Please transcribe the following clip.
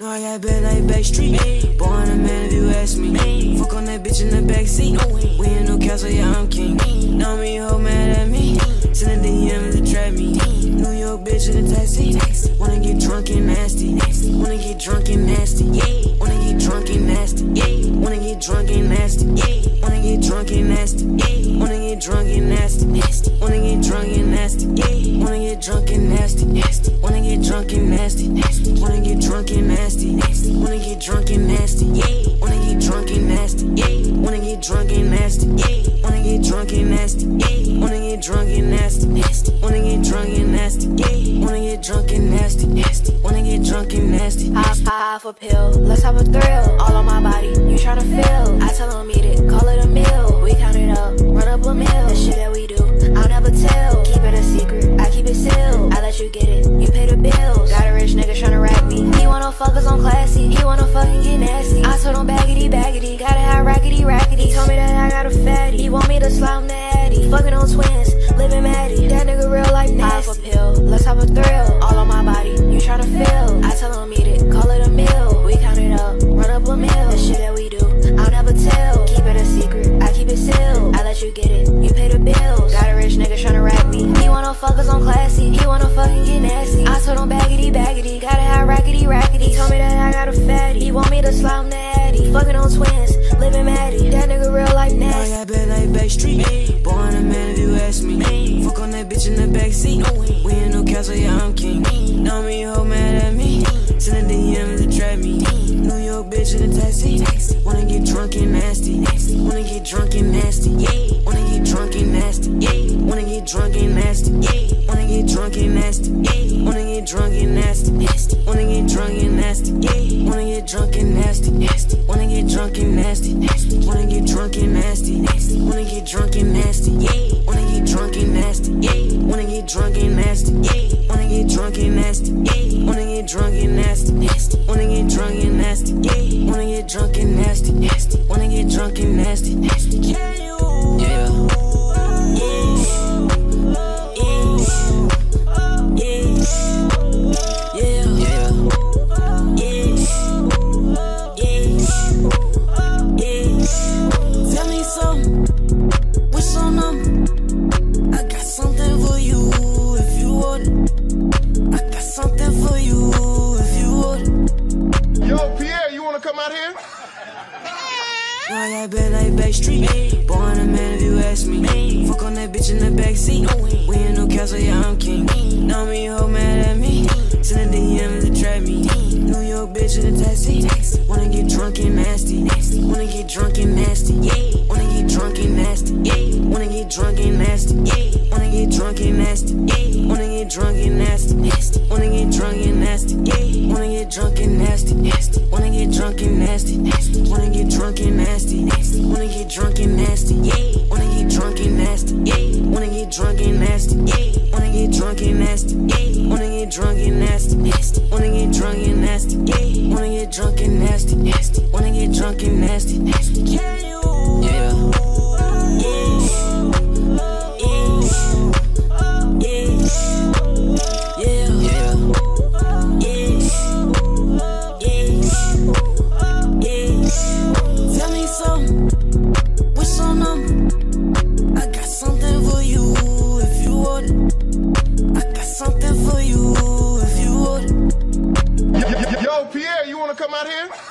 No, I got bad like Backstreet. Born a man if you ask me. Fuck on that bitch in the backseat. We in Newcastle, yeah, I'm king. Know me, hoe mad at me. Send a DM to trap me. New York bitch in a taxi. Wanna get drunk and nasty. Wanna get drunk and nasty. Yeah. Wanna get drunk and nasty. Yeah. Wanna get drunk and nasty. Yeah. Wanna get drunk and nasty. Yeah. Wanna get drunk and nasty. Wanna get drunk and nasty. Yeah. Wanna get drunk and nasty. Nasty drunk and nasty. Wanna get drunk and nasty. nasty. Wanna get drunk and nasty. Yeah. Wanna get drunk and nasty. Yeah. Wanna get drunk and nasty. Yeah. Wanna get drunk and nasty. Yeah. Wanna get drunk and nasty. nasty. Wanna get drunk and nasty. Yeah. Wanna get drunk and nasty. nasty. Wanna get drunk and nasty. Hop, hop a pill. Let's have a thrill. All on my body. You tryna feel? I tell 'em eat it. Call it a meal. We count it up. Run up a meal. The shit that we do. He wanna fucking get nasty. I told him baggity, baggity, gotta have rackety, rackety. He told me that I got a fatty. He want me to slide him the. Fucking on twins, like Backstreet. Born a man if you ask me. Fuck on that bitch in the backseat. We in no castle, yeah, I'm king. Know me, hoe mad at me. Send a DM to trap me. New York bitch in the taxi. Wanna get drunk and nasty. Wanna get drunk and nasty. Yeah. Wanna get drunk and nasty. Yeah. Wanna get drunk and nasty. Yeah. Wanna get drunk and nasty. Wanna get drunk and nasty. Wanna get drunk and nasty. Get nasty, nasty. Wanna get drunk and nasty, nasty. Wanna get drunk and nasty, nasty. Wanna get drunk and nasty, yeah. Wanna get drunk and nasty, yeah. Wanna get drunk and nasty, yeah. Wanna get drunk and nasty, yeah. Wanna get drunk and nasty, nasty. Wanna get drunk and nasty, yeah. Wanna get drunk and nasty, nasty. Wanna get drunk and nasty, nasty. If you want it. I got something for you if you want it. Yo, Pierre, you wanna come out here? No, I got bad like Backstreet. Born a man if you ask me. Fuck on that bitch in the backseat. We in no castle, yeah, I'm king. Know me, hoe mad at me. Send a DM to trap me. New York bitch in the taxi. Wanna get drunk and nasty. Wanna get drunk and nasty. get drunk and nasty, nasty. Wanna get drunk and nasty, yeah. Wanna get drunk and nasty, nasty. Wanna get drunk and nasty, nasty. Wanna get drunk and nasty, nasty. Wanna get drunk and nasty, yeah. Wanna get drunk and nasty, yeah. Wanna get drunk and nasty, yeah. Wanna get drunk and nasty, yeah. Wanna get drunk and nasty, nasty. Wanna get drunk and nasty, yeah. Wanna get drunk and nasty, nasty. Wanna get drunk and nasty, nasty. Come out here?